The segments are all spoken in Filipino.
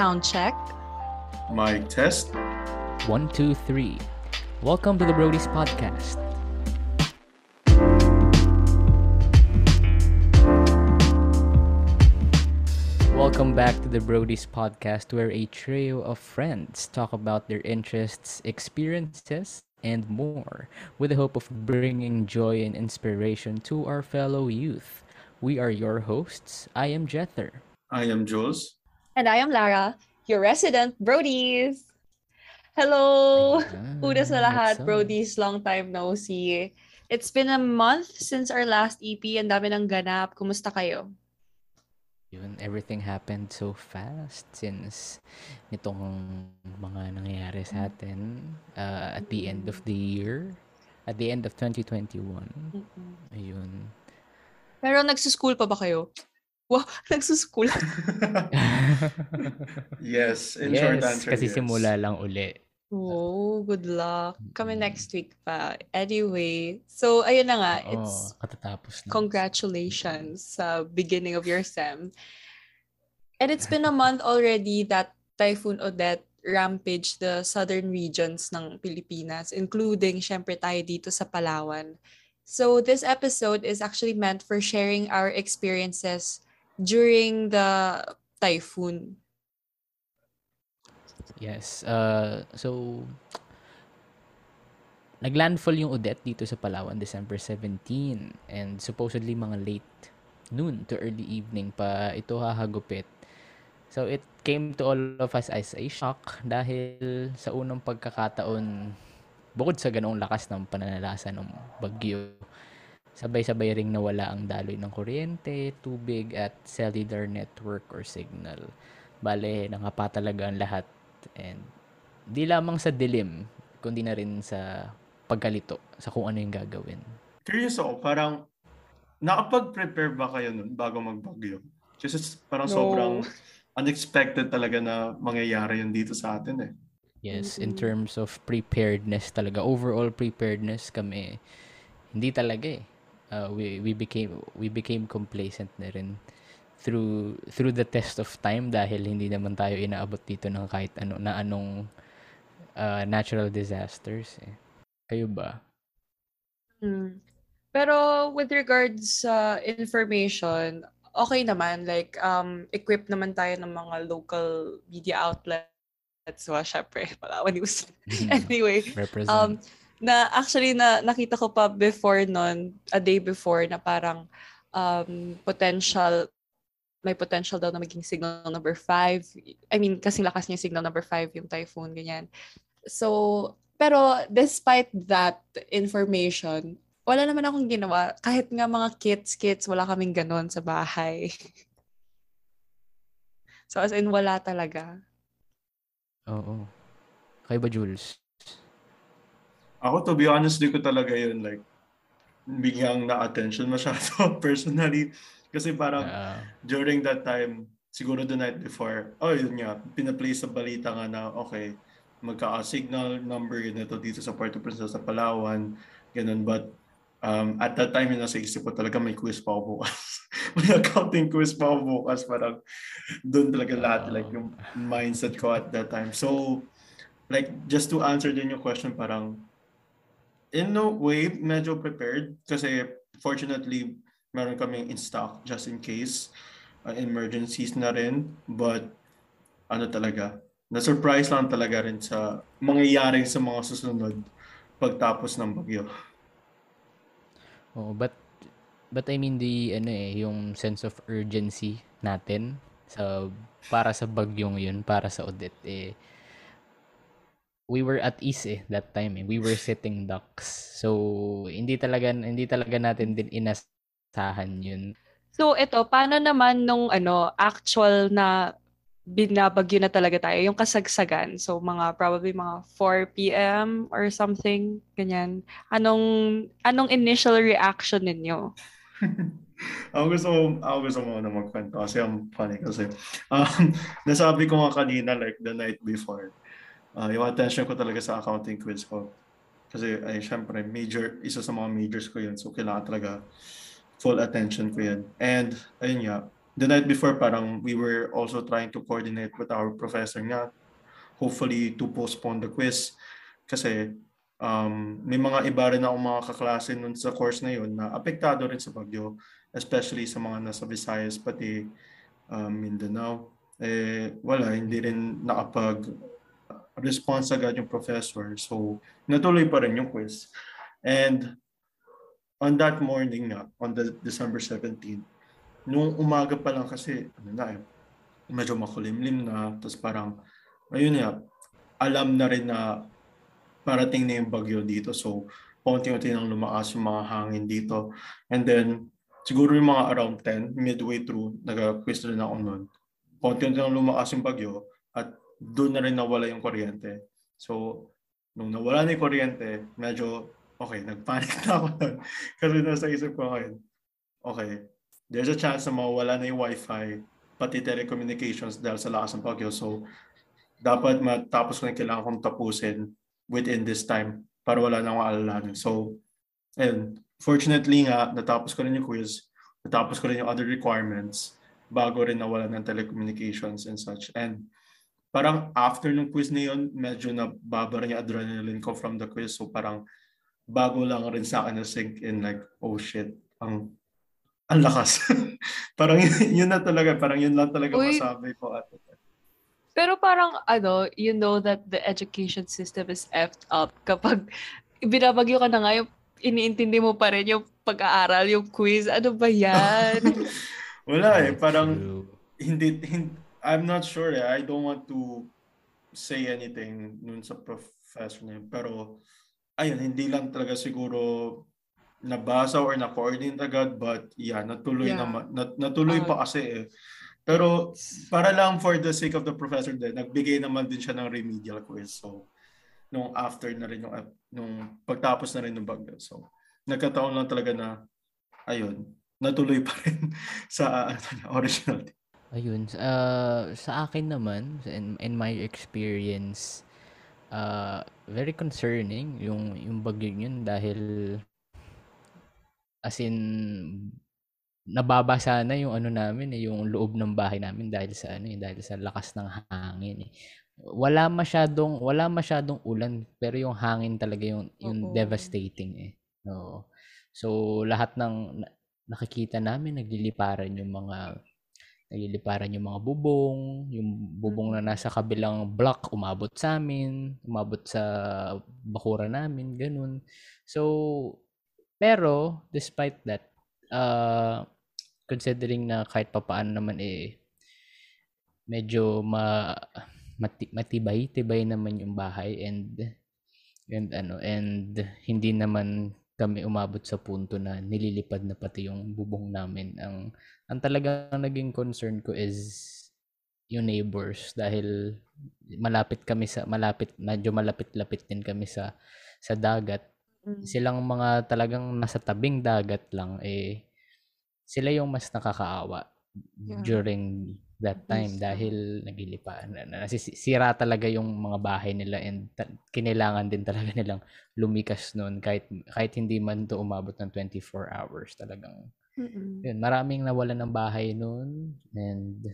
Sound check. Mic test. One, two, three. Welcome to the Brody's Podcast. Welcome back to the Brody's Podcast, where a trio of friends talk about their interests, experiences, and more, with the hope of bringing joy and inspiration to our fellow youth. We are your hosts. I am Jether. I am Jules. And I am Lara, your resident Brodies. Hello! Ayan, Una sa lahat? Brodies, long time no see. It's been a month since our last EP. Ang dami ng ganap. Kumusta kayo? Yun, everything happened so fast since nitong mga nangyayari sa atin uh, at the end of the year, at the end of 2021. Ayun. Pero nagsuschool pa ba kayo? Wow, nagsuschool. yes, in short yes, answer, kasi yes. simula lang uli. Oh, good luck. Kami Mm. next week pa. Anyway, so ayun na nga. Oo, It's katatapos na. congratulations sa beginning of your SEM. And it's been a month already that Typhoon Odette rampaged the southern regions ng Pilipinas, including syempre tayo dito sa Palawan. So this episode is actually meant for sharing our experiences during the typhoon. Yes. Uh, so, naglandfall yung Odette dito sa Palawan December 17 and supposedly mga late noon to early evening pa ito hahagupit. So, it came to all of us as a shock dahil sa unang pagkakataon bukod sa ganoong lakas ng pananalasa ng bagyo, sabay-sabay ring nawala ang daloy ng kuryente, tubig at cellular network or signal. Bale, nangapa talaga ang lahat and di lamang sa dilim, kundi na rin sa pagkalito sa kung ano yung gagawin. Curious ako, parang nakapag-prepare ba kayo nun bago magbagyo? Kasi parang No. sobrang unexpected talaga na mangyayari yun dito sa atin eh. Yes, in terms of preparedness talaga, overall preparedness kami, hindi talaga eh. Uh, we, we became we became complacent na rin through through the test of time dahil hindi naman tayo inaabot dito ng kahit ano na anong uh, natural disasters eh. Kayo ba? Mm. Pero with regards sa information, okay naman. Like, um, equipped naman tayo ng mga local media outlets. So, syempre, Palawan News. anyway, Represent. um, na actually na nakita ko pa before nun, a day before, na parang um, potential, may potential daw na maging signal number 5. I mean, kasi lakas niya signal number 5, yung typhoon, ganyan. So, pero despite that information, wala naman akong ginawa. Kahit nga mga kits-kits, wala kaming ganon sa bahay. so, as in, wala talaga. Oo. Kayo ba, Jules? Ako, to be honest, di ko talaga yun like bigyang na-attention masyado personally. Kasi parang Ah, during that time, siguro the night before, oh yun nga, pinaplay sa balita nga na, okay, magka-signal number yun ito dito sa Puerto Princesa sa Palawan, ganun. But um, at that time, yun nasa isip ko talaga may quiz pa ako bukas. may accounting quiz pa ako bukas. Parang doon talaga lahat, Oo. like yung mindset ko at that time. So, like, just to answer din yung question, parang in no way, medyo prepared. Kasi fortunately, meron kaming in stock just in case uh, emergencies na rin. But ano talaga, na-surprise lang talaga rin sa mangyayari sa mga susunod pagtapos ng bagyo. Oo, but but I mean the ano eh, yung sense of urgency natin sa para sa bagyong yun, para sa Odette eh we were at ease eh that time eh. We were sitting ducks. So hindi talaga hindi talaga natin din inasahan yun. So ito, paano naman nung ano, actual na binabagyo na talaga tayo, yung kasagsagan. So mga probably mga 4 p.m. or something, ganyan. Anong anong initial reaction ninyo? ako gusto mo, ako gusto mo na magkwento kasi ang funny kasi um, nasabi ko nga kanina like the night before uh, yung attention ko talaga sa accounting quiz ko kasi ay syempre major isa sa mga majors ko yun so kailangan talaga full attention ko yan and ayun nga the night before, parang we were also trying to coordinate with our professor nga, hopefully to postpone the quiz. Kasi um, may mga iba rin akong mga kaklase nun sa course na yun na apektado rin sa bagyo, especially sa mga nasa Visayas, pati um, Mindanao. Eh, wala, hindi rin nakapag response agad yung professor. So, natuloy pa rin yung quiz. And on that morning nga, on the December 17, nung umaga pa lang kasi, ano na eh, medyo makulimlim na, tapos parang, ayun nga, alam na rin na parating na yung bagyo dito. So, paunti-unti nang lumakas yung mga hangin dito. And then, siguro yung mga around 10, midway through, nag-quiz rin ako noon. Paunti-unti nang lumakas yung bagyo at doon na rin nawala yung kuryente. So, nung nawala na yung kuryente, medyo, okay, nagpanic na ako nun. Kasi nasa isip ko ngayon, okay, there's a chance na mawala na yung wifi, pati telecommunications dahil sa lakas ng bagyo. So, dapat matapos ko na kailangan kong tapusin within this time para wala na akong alalahanin. So, ayun. Fortunately nga, natapos ko rin yung quiz, natapos ko rin yung other requirements bago rin nawala ng telecommunications and such. And parang after ng quiz na yun, medyo nababa rin yung adrenaline ko from the quiz. So parang bago lang rin sa akin na sink in like, oh shit, ang ang lakas. parang yun, yun na talaga, parang yun lang talaga Uy. masabi ko at Pero parang ano, you know that the education system is effed up kapag binabagyo ka na nga yung iniintindi mo pa rin yung pag-aaral, yung quiz. Ano ba yan? Wala eh, parang hindi, hindi I'm not sure eh. I don't want to say anything nun sa professor na yun. Pero ayun, hindi lang talaga siguro nabasa or na-coordinate agad but yeah, natuloy Yeah. naman nat, natuloy Ah. pa kasi eh. Pero para lang for the sake of the professor din, nagbigay naman din siya ng remedial quiz. So nung after na rin yung nung pagtapos na rin ng bagyo. So nagkataon lang talaga na ayun, natuloy pa rin sa ano, original Ayun, uh, sa akin naman, in, in my experience, uh, very concerning yung yung bagyo yun dahil as in nababasa na yung ano namin eh, yung loob ng bahay namin dahil sa ano eh, dahil sa lakas ng hangin eh. Wala masyadong wala masyadong ulan pero yung hangin talaga yung yung Oo. devastating eh. No. So lahat ng na- nakikita namin nagliliparan yung mga nagliliparan yung mga bubong, yung bubong na nasa kabilang block umabot sa amin, umabot sa bakura namin, ganun. So, pero despite that, uh, considering na kahit papaano naman eh medyo ma mati, matibay-tibay naman yung bahay and and ano and hindi naman kami umabot sa punto na nililipad na pati yung bubong namin. Ang ang talagang naging concern ko is yung neighbors dahil malapit kami sa malapit medyo malapit-lapit din kami sa sa dagat Mm. silang mga talagang nasa tabing dagat lang eh sila yung mas nakakaawa Yeah. during that time Yes. dahil nagilipa na, na, nasisira talaga yung mga bahay nila and ta- kinailangan din talaga nilang lumikas noon kahit kahit hindi man to umabot ng 24 hours talagang Mm-mm. yun maraming nawalan ng bahay noon and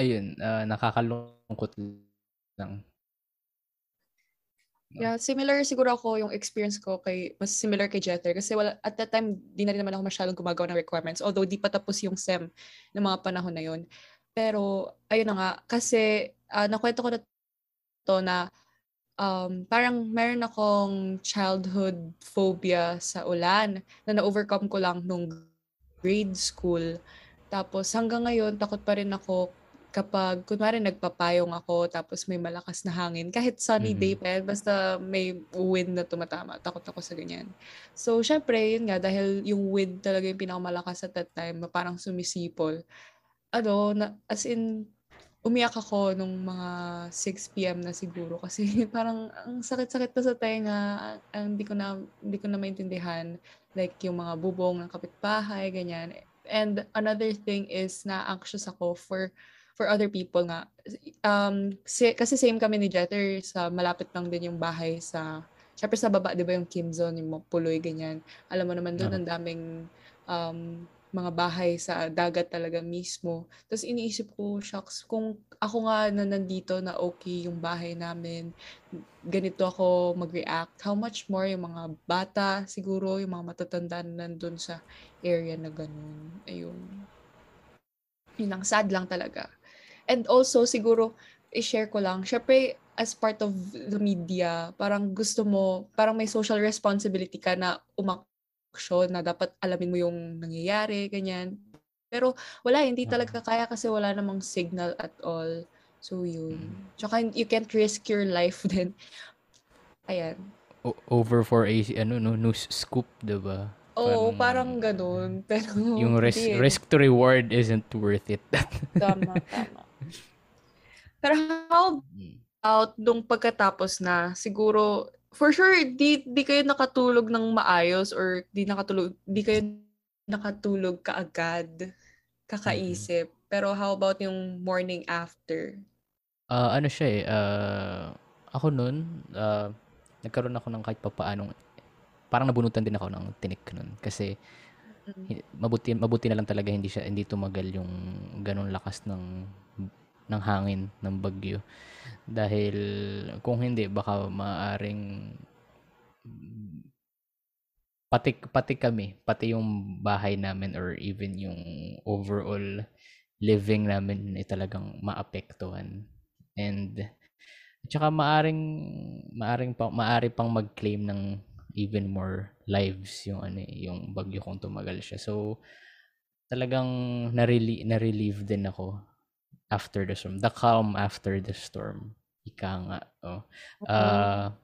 ayun ah, nakakalungkot lang Yeah, similar siguro ako yung experience ko kay mas similar kay Jether kasi wala at that time di na rin naman ako masyadong gumagawa ng requirements although di pa tapos yung SEM ng mga panahon na yun. Pero ayun na nga kasi ah, nakwento ko na to na um, parang meron akong childhood phobia sa ulan na na-overcome ko lang nung grade school. Tapos hanggang ngayon takot pa rin ako kapag kunwari nagpapayong ako tapos may malakas na hangin kahit sunny Mhm. day pa yan, basta may wind na tumatama takot ako sa ganyan so syempre yun nga dahil yung wind talaga yung pinakamalakas at that time parang sumisipol ano na, as in umiyak ako nung mga 6 p.m. na siguro kasi parang ang sakit-sakit pa sa tenga ang hindi ko na hindi ko na maintindihan like yung mga bubong ng kapitbahay ganyan and another thing is na anxious ako for for other people nga. Um, si- kasi same kami ni Jeter sa malapit lang din yung bahay sa Siyempre sa baba, di ba yung Kim Zone, yung puloy, ganyan. Alam mo naman doon, Oo. ang daming um, mga bahay sa dagat talaga mismo. Tapos iniisip ko, shucks, kung ako nga na nandito na okay yung bahay namin, ganito ako mag-react, how much more yung mga bata, siguro, yung mga matatanda na nandun sa area na ganun. Ayun. Yun ang sad lang talaga. And also, siguro, i-share ko lang, syempre, as part of the media, parang gusto mo, parang may social responsibility ka na umaksyon na dapat alamin mo yung nangyayari, ganyan. Pero wala, hindi talaga kaya kasi wala namang signal at all. So yun. Mm. Tsaka you can't risk your life then. Ayan. O- over for a ano no news scoop, 'di ba? Oo, Parang- parang ganun. Pero Yung risk eh. risk to reward isn't worth it. Tama, tama. Pero how Mm. about nung pagkatapos na, siguro, for sure, di, di kayo nakatulog ng maayos or di nakatulog, di kayo nakatulog kaagad, kakaisip. Pero how about yung morning after? Ah, ano siya eh, ah, ako nun, ah, nagkaroon ako ng kahit papaanong, parang nabunutan din ako ng tinik nun. Kasi, Mabuti, mabuti na lang talaga hindi siya, hindi tumagal yung ganun lakas ng, ng hangin, ng bagyo. Dahil, kung hindi, baka maaring, pati, pati kami, pati yung bahay namin or even yung overall living namin ay talagang maapektuhan. And tsaka maaring maaring pa, maari pang mag-claim ng even more lives yung ano eh, yung bagyo kung tumagal siya. So talagang nareli na-relieve din ako after the storm. The calm after the storm. Ika nga. Oh. Ah,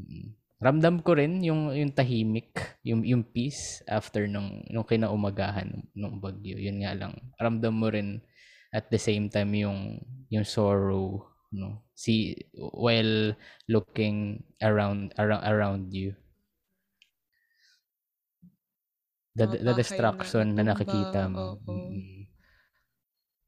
mm. ramdam ko rin yung yung tahimik, yung yung peace after nung nung kinaumagahan nung bagyo. Yun nga lang. Ramdam mo rin at the same time yung yung sorrow no see while looking around around around you the, Mga the distraction na, na nakikita mo oo. Mm.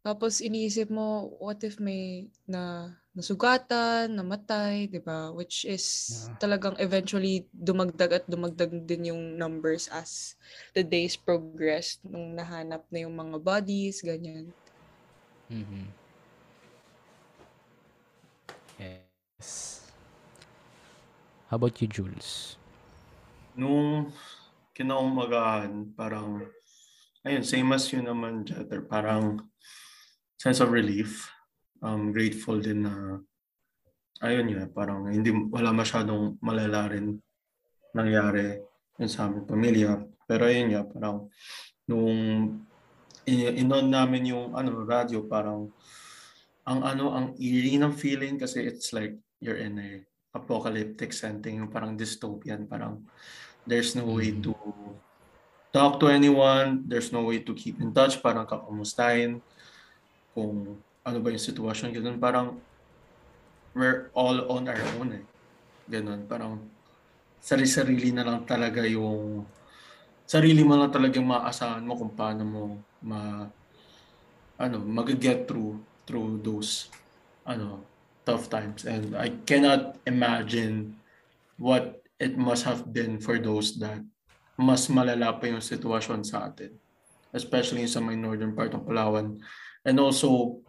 Tapos iniisip mo, what if may na nasugatan, namatay, 'di ba? Which is Yeah. talagang eventually dumagdag at dumagdag din yung numbers as the days progressed nung nahanap na yung mga bodies, ganyan. Mhm. Yes. How about you, Jules? Nung kinaumagahan, parang, ayun, same as yun naman, Jeter. Parang sense of relief. Um, grateful din na, ayun yun, parang hindi, wala masyadong malala rin nangyari yun sa aming pamilya. Pero ayun nga, parang nung in- inon namin yung ano, radyo, parang ang ano, ang eerie ng feeling kasi it's like you're in a apocalyptic setting, yung parang dystopian, parang there's no way Mhm. to talk to anyone, there's no way to keep in touch, parang kakamustahin kung ano ba yung sitwasyon, ganun, parang we're all on our own eh. Ganun, parang sarili-sarili na lang talaga yung sarili mo lang talagang maaasahan mo kung paano mo ma ano, mag-get through through those ano tough times. And I cannot imagine what it must have been for those that mas malala pa yung sitwasyon sa atin especially sa may northern part ng Palawan. And also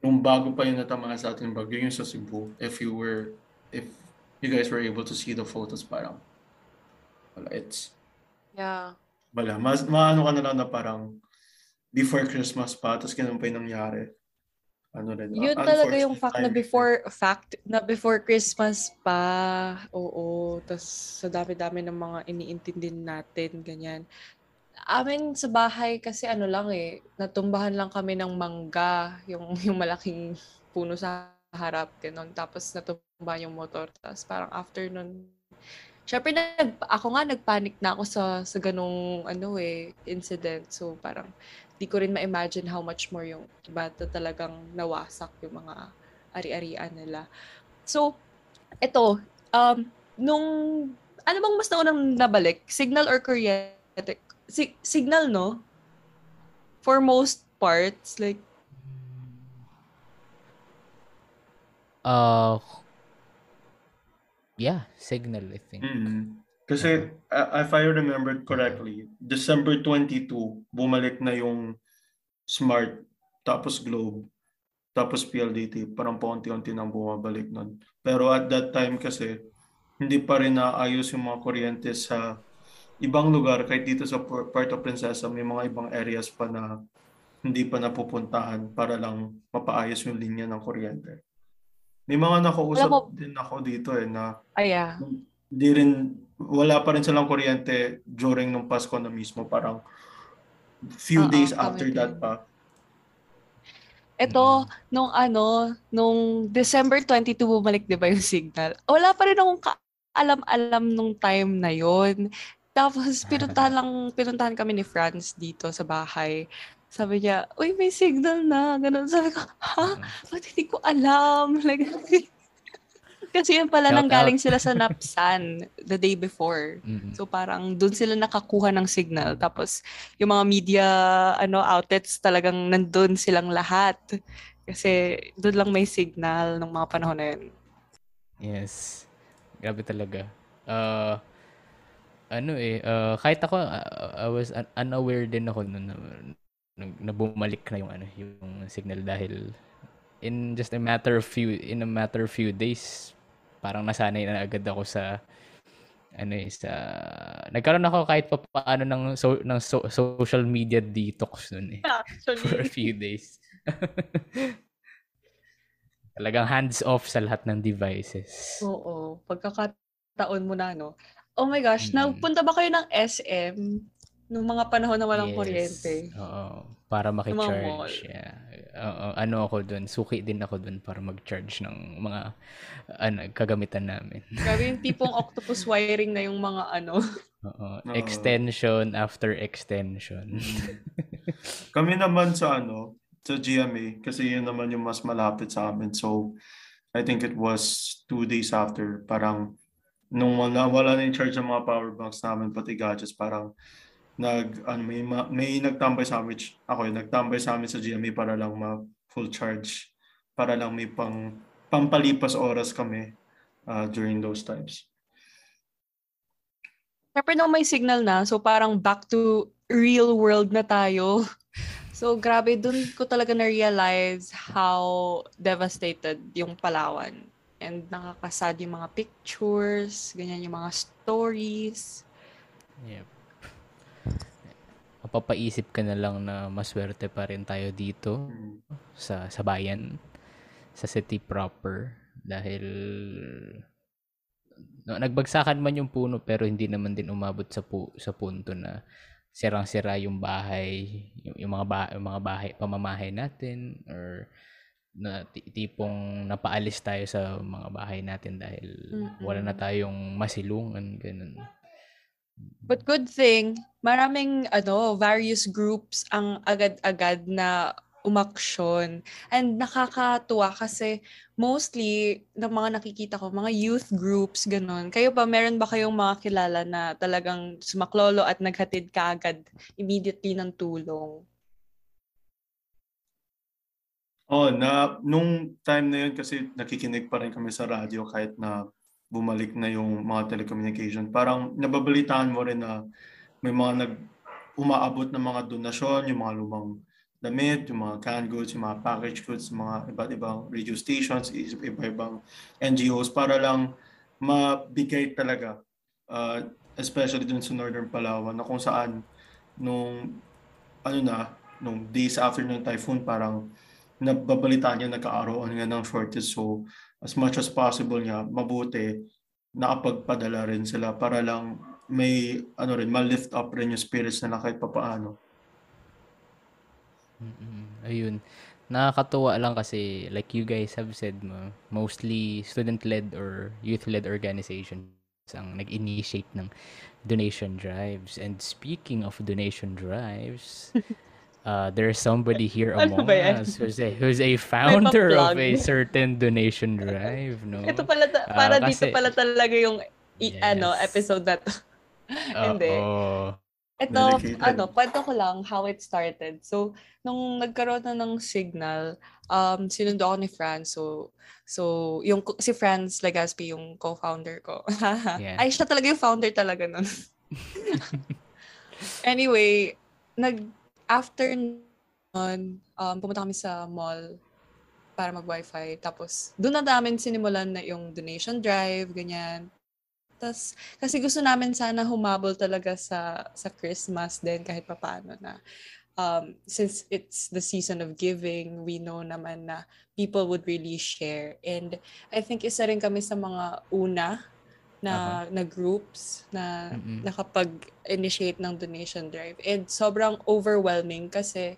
nung bago pa yung natamaan sa atin bagyo yung sa Cebu if you were if you guys were able to see the photos parang wala it's Yeah. wala. Mas maano ka na lang na parang before Christmas pa tapos ganun pa yung nangyari ano rin Yun uh, talaga yung fact na before fact na before Christmas pa. Oo, tas sa dami-dami ng mga iniintindi natin ganyan. Amin sa bahay kasi ano lang eh, natumbahan lang kami ng mangga, yung yung malaking puno sa harap ganun. Tapos natumba yung motor. Tapos parang after nun, Syempre, nag, ako nga nagpanic na ako sa sa ganung ano eh, incident. So parang di ko rin ma-imagine how much more yung iba na talagang nawasak yung mga ari-arian nila. So, eto, um, nung, ano bang mas naunang nabalik? Signal or kuryente? Si- signal, no? For most parts, like, Uh, yeah, signal, I think. Mm. Kasi uh, if I remember correctly, December 22, bumalik na yung Smart, tapos Globe, tapos PLDT. Parang paunti-unti nang bumabalik nun. Pero at that time kasi, hindi pa rin naayos yung mga kuryente sa ibang lugar. Kahit dito sa Puerto Princesa, may mga ibang areas pa na hindi pa napupuntahan para lang mapaayos yung linya ng kuryente. May mga nakausap mo, din ako dito eh na ay, yeah. hindi rin wala pa rin silang kuryente during nung Pasko na mismo parang few Uh-oh, days after that pa. Ito, mm-hmm. nung ano, nung December 22 bumalik 'di ba yung signal? Wala pa rin akong alam-alam nung time na yon. Tapos pinuntahan lang pinuntahan kami ni Franz dito sa bahay. Sabi niya, uy, may signal na. Ganun. Sabi ko, ha? Ba't hindi ko alam? Like, kasi yun pala nang galing sila sa Napsan the day before. Mm-hmm. So parang doon sila nakakuha ng signal. Tapos yung mga media ano outlets talagang nandun silang lahat. Kasi doon lang may signal ng mga panahon na yun. Yes. Grabe talaga. Uh, ano eh, uh, kahit ako, uh, I was un- unaware din ako noon na na bumalik na yung ano yung signal dahil in just a matter of few in a matter of few days parang nasanay na agad ako sa ano eh, sa nagkaroon ako kahit pa paano ng so, ng so, social media detox noon eh Actually. for a few days talagang hands off sa lahat ng devices oo pagkakataon mo na no oh my gosh mm. napunta ba kayo ng SM Nung mga panahon na walang yes. kuryente. Oo. Para makicharge. Yeah. Oo, ano ako doon, suki din ako doon para mag-charge ng mga ano, kagamitan namin. Grabe yung tipong octopus wiring na yung mga ano. Oo. Extension after extension. Kami naman sa ano, sa GMA, kasi yun naman yung mas malapit sa amin. So, I think it was two days after, parang nung wala, wala na yung charge ng mga power banks namin, pati gadgets, parang nag ano may may nagtambay sa amin ako yung nagtambay sa amin sa GMA para lang ma full charge para lang may pang pampalipas oras kami uh, during those times. Siyempre nung may signal na, so parang back to real world na tayo. So grabe, dun ko talaga na-realize how devastated yung Palawan. And nakakasad yung mga pictures, ganyan yung mga stories. Yep mapapaisip ka na lang na maswerte pa rin tayo dito mm. sa sa bayan sa city proper dahil no, nagbagsakan man yung puno pero hindi naman din umabot sa pu, sa punto na sirang-sira yung bahay yung, yung mga ba, yung mga bahay pamamahay natin or na tipong napaalis tayo sa mga bahay natin dahil mm-hmm. wala na tayong masilungan ganun But good thing, maraming ano, various groups ang agad-agad na umaksyon. And nakakatuwa kasi mostly ng mga nakikita ko, mga youth groups, ganun. Kayo ba, meron ba kayong mga kilala na talagang sumaklolo at naghatid ka agad immediately ng tulong? Oh, na nung time na yun kasi nakikinig pa rin kami sa radyo kahit na bumalik na yung mga telecommunication. Parang nababalitaan mo rin na may mga nag umaabot ng mga donasyon, yung mga lumang damit, yung mga canned goods, yung mga package goods, mga iba't ibang radio stations, iba-ibang NGOs para lang mabigay talaga uh, especially dun sa Northern Palawan na kung saan nung ano na nung days after ng typhoon parang nababalitaan niya nagkaaroon nga ng shortage so as much as possible niya, mabuti, nakapagpadala rin sila para lang may ano rin, ma-lift up rin yung spirits nila kahit papaano. Mm-mm. Ayun. Nakakatuwa lang kasi like you guys have said mo, mostly student-led or youth-led organizations ang nag-initiate ng donation drives. And speaking of donation drives, uh, there's somebody here ano among us who's a, who's a founder of a certain donation drive, no? Ito pala, ta- uh, para uh, kasi, dito pala talaga yung i- yes. ano, episode na to. Hindi. Ito, Dedicated. ano, kwento ko lang how it started. So, nung nagkaroon na ng signal, um, sinundo ako ni Franz. So, so yung si Franz Legaspi, yung co-founder ko. Yeah. Ay, siya talaga yung founder talaga nun. anyway, nag, after nun, um, pumunta kami sa mall para mag-wifi. Tapos, doon na namin sinimulan na yung donation drive, ganyan. Tapos, kasi gusto namin sana humabol talaga sa sa Christmas din kahit papaano na um, since it's the season of giving, we know naman na people would really share. And I think isa rin kami sa mga una na na groups na Mm-mm. nakapag-initiate ng donation drive. And sobrang overwhelming kasi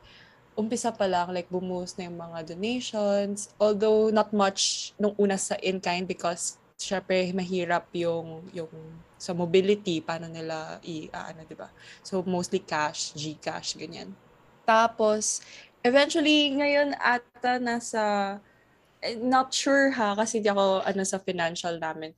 umpisa pa lang, like, bumuhos na yung mga donations. Although, not much nung una sa in-kind because, syempre, mahirap yung, yung sa mobility, paano nila i, ah, ano, di ba? So, mostly cash, Gcash, ganyan. Tapos, eventually, ngayon ata nasa, eh, not sure ha, kasi di ako, ano, sa financial namin,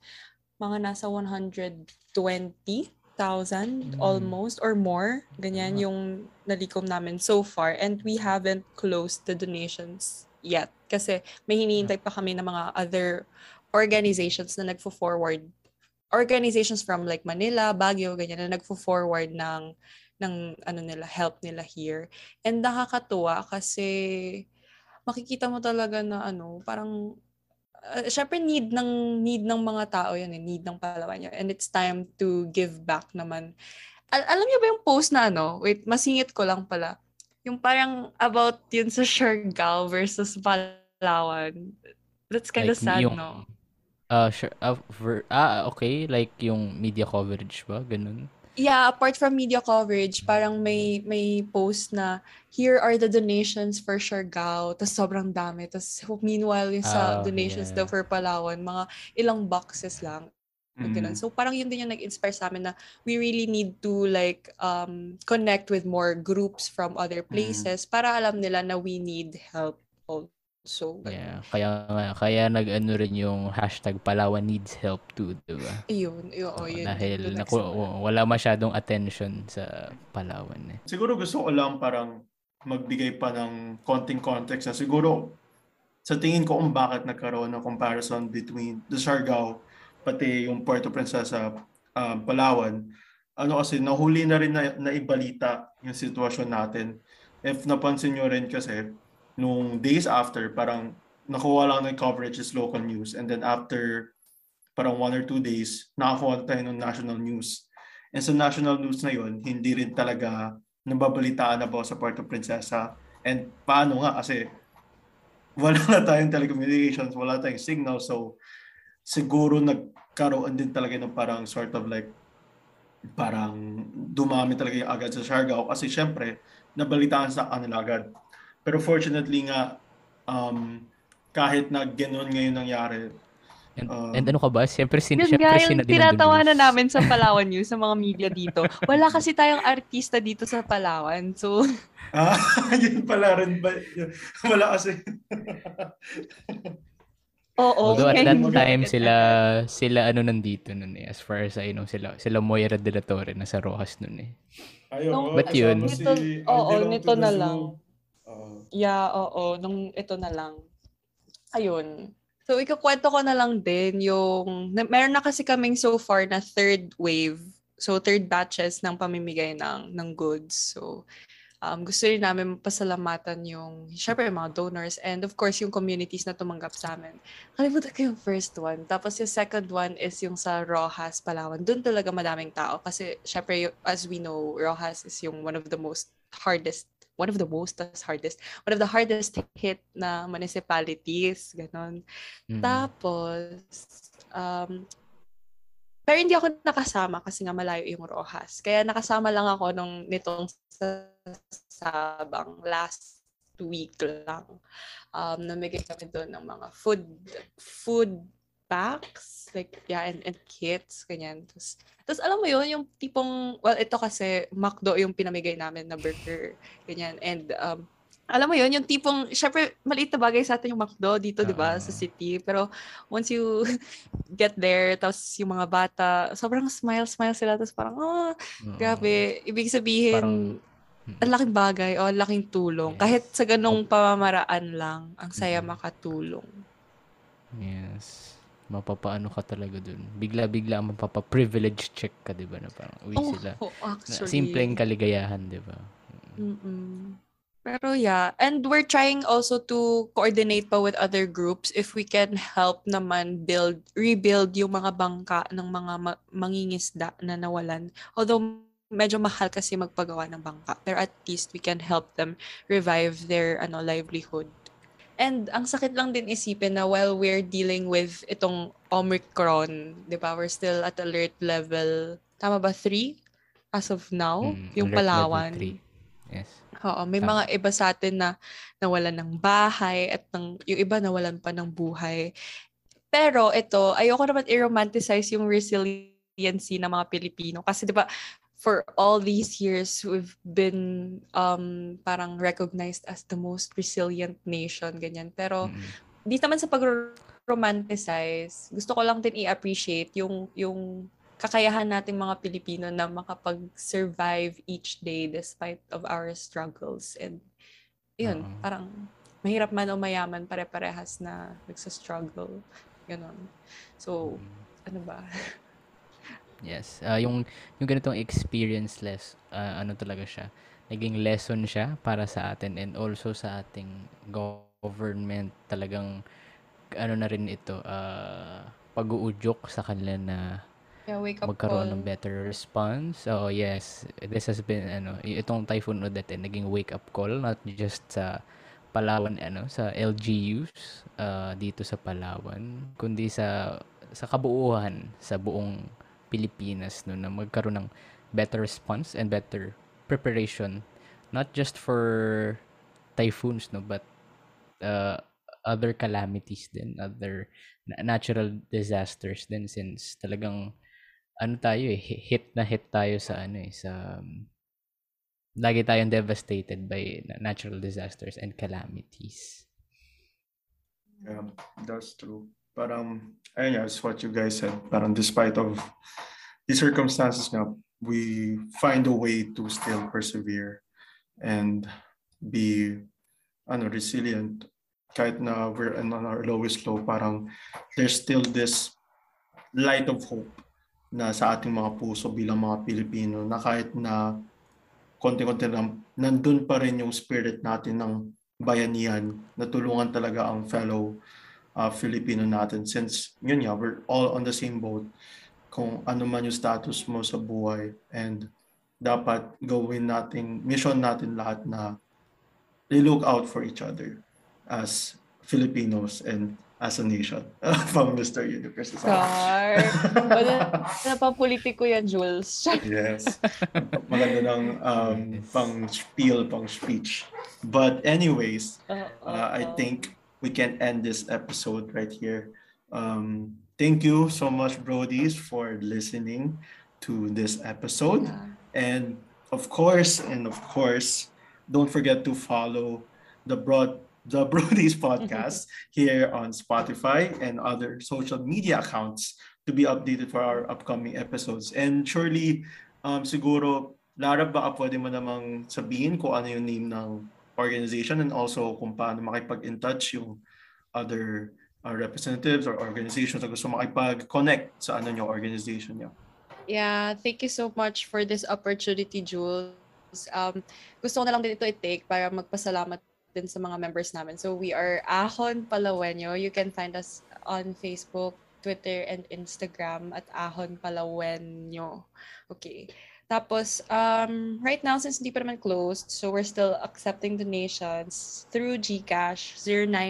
mga nasa 120,000 Mm. almost or more. Ganyan Ah. yung nalikom namin so far. And we haven't closed the donations yet. Kasi may hinihintay pa kami ng mga other organizations na nagfo-forward. Organizations from like Manila, Baguio, ganyan na nagfo-forward ng ng ano nila, help nila here. And nakakatuwa kasi makikita mo talaga na ano, parang uh, syempre need ng need ng mga tao yan eh, need ng Palawan yan. And it's time to give back naman. Al- alam niyo ba yung post na ano? Wait, masingit ko lang pala. Yung parang about yun sa Siargao versus Palawan. That's kind of Like, sad, yung- no? Ah, sure. Ah, ver- ah, okay. Like yung media coverage ba? Ganun. Yeah, apart from media coverage, parang may may post na here are the donations for Siargao. Tapos sobrang dami. Tapos meanwhile, yung sa Ah, donations yeah. daw for Palawan, mga ilang boxes lang. Mm. Ganun. So parang yun din yung nag-inspire sa amin na we really need to like um connect with more groups from other places para alam nila na we need help also. Ganun. Yeah. Kaya nga, kaya nag-ano rin yung hashtag Palawan needs help too, di ba? Ayun, yun, oh, yun. Dahil naku, wala masyadong attention sa Palawan eh. Siguro gusto ko lang parang magbigay pa ng konting context na siguro sa tingin ko kung bakit nagkaroon ng comparison between the Siargao pati yung Puerto Princesa um, Palawan. Ano kasi nahuli na rin na, naibalita yung sitwasyon natin. If napansin nyo rin kasi nung days after parang nakuha lang ng coverage is local news and then after parang one or two days nakakuha tayo ng national news. And sa national news na yun, hindi rin talaga nababalitaan about sa Puerto Princesa. And paano nga kasi wala na tayong telecommunications, wala tayong signal. So siguro nagkaroon din talaga ng parang sort of like parang dumami talaga yung agad sa Siargao kasi syempre nabalitaan sa kanila agad. Pero fortunately nga um, kahit na gano'n ngayon nangyari, And, Um, and ano ka ba? Siyempre, sin, Yun siyempre nga yung tinatawanan Dulus. namin sa Palawan News, sa mga media dito. Wala kasi tayong artista dito sa Palawan. So, ah, yun pala rin ba? Wala kasi. oo. Although at that time sila sila ano nandito nun eh as far as I know sila sila Moira de la Torre nasa Rojas nun eh. Ayun, Nung- But yun- Nito- oo, nito na lang. Yeah, oo. Nung ito na lang. Ayun. So, ikukwento ko na lang din yung... Na, meron na kasi kaming so far na third wave. So, third batches ng pamimigay ng, ng goods. So, um, gusto rin namin pasalamatan yung, syempre, yung mga donors and of course, yung communities na tumanggap sa amin. Kalimutan ko yung first one. Tapos yung second one is yung sa Rojas, Palawan. Doon talaga madaming tao. Kasi, syempre, as we know, Rojas is yung one of the most hardest one of the most tas hardest one of the hardest hit na municipalities ganon Mm. tapos um pero hindi ako nakasama kasi nga malayo yung Rojas. Kaya nakasama lang ako nung nitong sa Sabang last week lang. Um namigay kami doon ng mga food food packs like yeah and, and kits ganyan tapos tapos alam mo yun yung tipong well ito kasi McDo yung pinamigay namin na burger ganyan and um alam mo yun, yung tipong, syempre, maliit na bagay sa atin yung McDo dito, di ba, sa Oo. city. Pero once you get there, tapos yung mga bata, sobrang smile-smile sila. Tapos parang, oh, Oo. grabe. Ibig sabihin, Parang- ang laking bagay o ang laking tulong. Yes. Kahit sa ganong pamamaraan lang, ang saya Mhm. makatulong. Yes. Mapapaano ka talaga dun. Bigla-bigla ang mapapa-privilege check ka, di ba? Na parang, uy, Oh, sila. oh, Na, actually. simpleng kaligayahan, di ba? Mm-mm. Pero yeah, and we're trying also to coordinate pa with other groups if we can help naman build, rebuild yung mga bangka ng mga ma- mangingisda na nawalan. Although medyo mahal kasi magpagawa ng bangka, pero at least we can help them revive their ano livelihood. And ang sakit lang din isipin na while we're dealing with itong Omicron, di ba, we're still at alert level, tama ba, 3 as of now? Mm, yung Palawan. three. Yes. Oo, may Tama. mga iba sa atin na nawalan ng bahay at ng, yung iba nawalan pa ng buhay. Pero ito, ayoko naman i-romanticize yung resiliency ng mga Pilipino. Kasi di ba, for all these years, we've been um, parang recognized as the most resilient nation, ganyan. Pero Mm-mm. di naman sa pag-romanticize, gusto ko lang din i-appreciate yung, yung kakayahan nating mga Pilipino na makapag-survive each day despite of our struggles. And yun, Oo. parang mahirap man o mayaman, pare-parehas na nagsa-struggle. Ganon. So, Mm. ano ba? Yes. Ah, yung yung ganitong experience less ah, ano talaga siya. Naging lesson siya para sa atin and also sa ating government talagang ano na rin ito ah, pag-uudyok sa kanila na Yeah, wake up magkaroon call. ng better response. So yes, this has been ano, itong Typhoon Odette eh, naging wake up call not just sa Palawan ano, sa LGUs ah, dito sa Palawan, kundi sa sa kabuuan sa buong Pilipinas no na magkaroon ng better response and better preparation not just for typhoons no but uh, other calamities din other na- natural disasters din since talagang ano tayo eh hi- hit na hit tayo sa ano eh sa um, lagi tayong devastated by na- natural disasters and calamities. Yeah, that's true. Parang, ayun nga, it's what you guys said. Parang despite of the circumstances nga, we find a way to still persevere and be ano, resilient. Kahit na we're on our lowest low, parang there's still this light of hope na sa ating mga puso bilang mga Pilipino na kahit na konti-konti lang, nandun pa rin yung spirit natin ng bayanihan na tulungan talaga ang fellow uh, Filipino natin since yun nga, we're all on the same boat kung ano man yung status mo sa buhay and dapat gawin natin, mission natin lahat na look out for each other as Filipinos and as a nation. Pang Mr. Universe. Star. Wala na pang politiko yan, Jules. Yes. Maganda ng um, pang spiel, pang speech. But anyways, uh, I think we can end this episode right here. Um, thank you so much, Brodies, for listening to this episode. Yeah. And of course, and of course, don't forget to follow the broad the Brodies podcast here on Spotify and other social media accounts to be updated for our upcoming episodes. And surely, um, siguro, Lara, baka pwede mo namang sabihin kung ano yung name ng organization and also kung paano makipag-in touch yung other uh, representatives or organizations na gusto makipag-connect sa ano yung organization niya. Yeah, thank you so much for this opportunity, Jules. Um, gusto ko na lang din ito i-take para magpasalamat din sa mga members namin. So we are Ahon Palawenyo. You can find us on Facebook, Twitter, and Instagram at Ahon Palawenyo. Okay. Tapos, um, right now, since hindi pa naman closed, so we're still accepting donations through GCash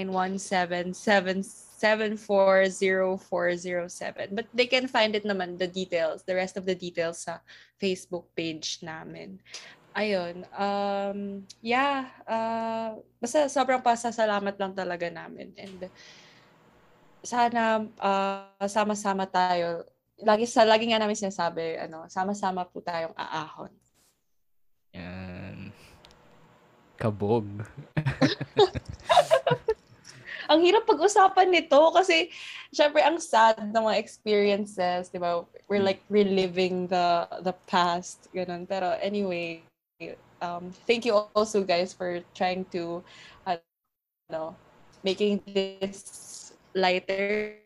0917-7740407. But they can find it naman, the details, the rest of the details sa Facebook page namin. Ayun. Um, yeah. Uh, basta sobrang pasasalamat lang talaga namin. And sana uh, sama-sama tayo. Lagi, sa, lagi nga namin sinasabi, ano, sama-sama po tayong aahon. Yan. kabog. ang hirap pag-usapan nito kasi syempre ang sad ng mga experiences, 'di ba? We're like reliving the the past, ganun. Pero anyway, um thank you also guys for trying to uh, know, making this lighter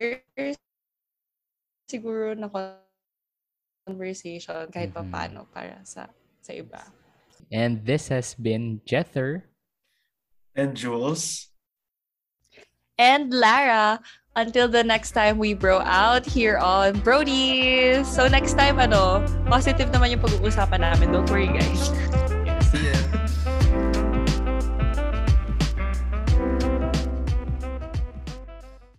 siguro na conversation kahit pa Mhm. paano para sa sa iba. And this has been Jether. And Jules. And Lara, until the next time we bro out here on Brody. So next time, ano, positive naman yung pag-uusapan namin. Don't worry, guys.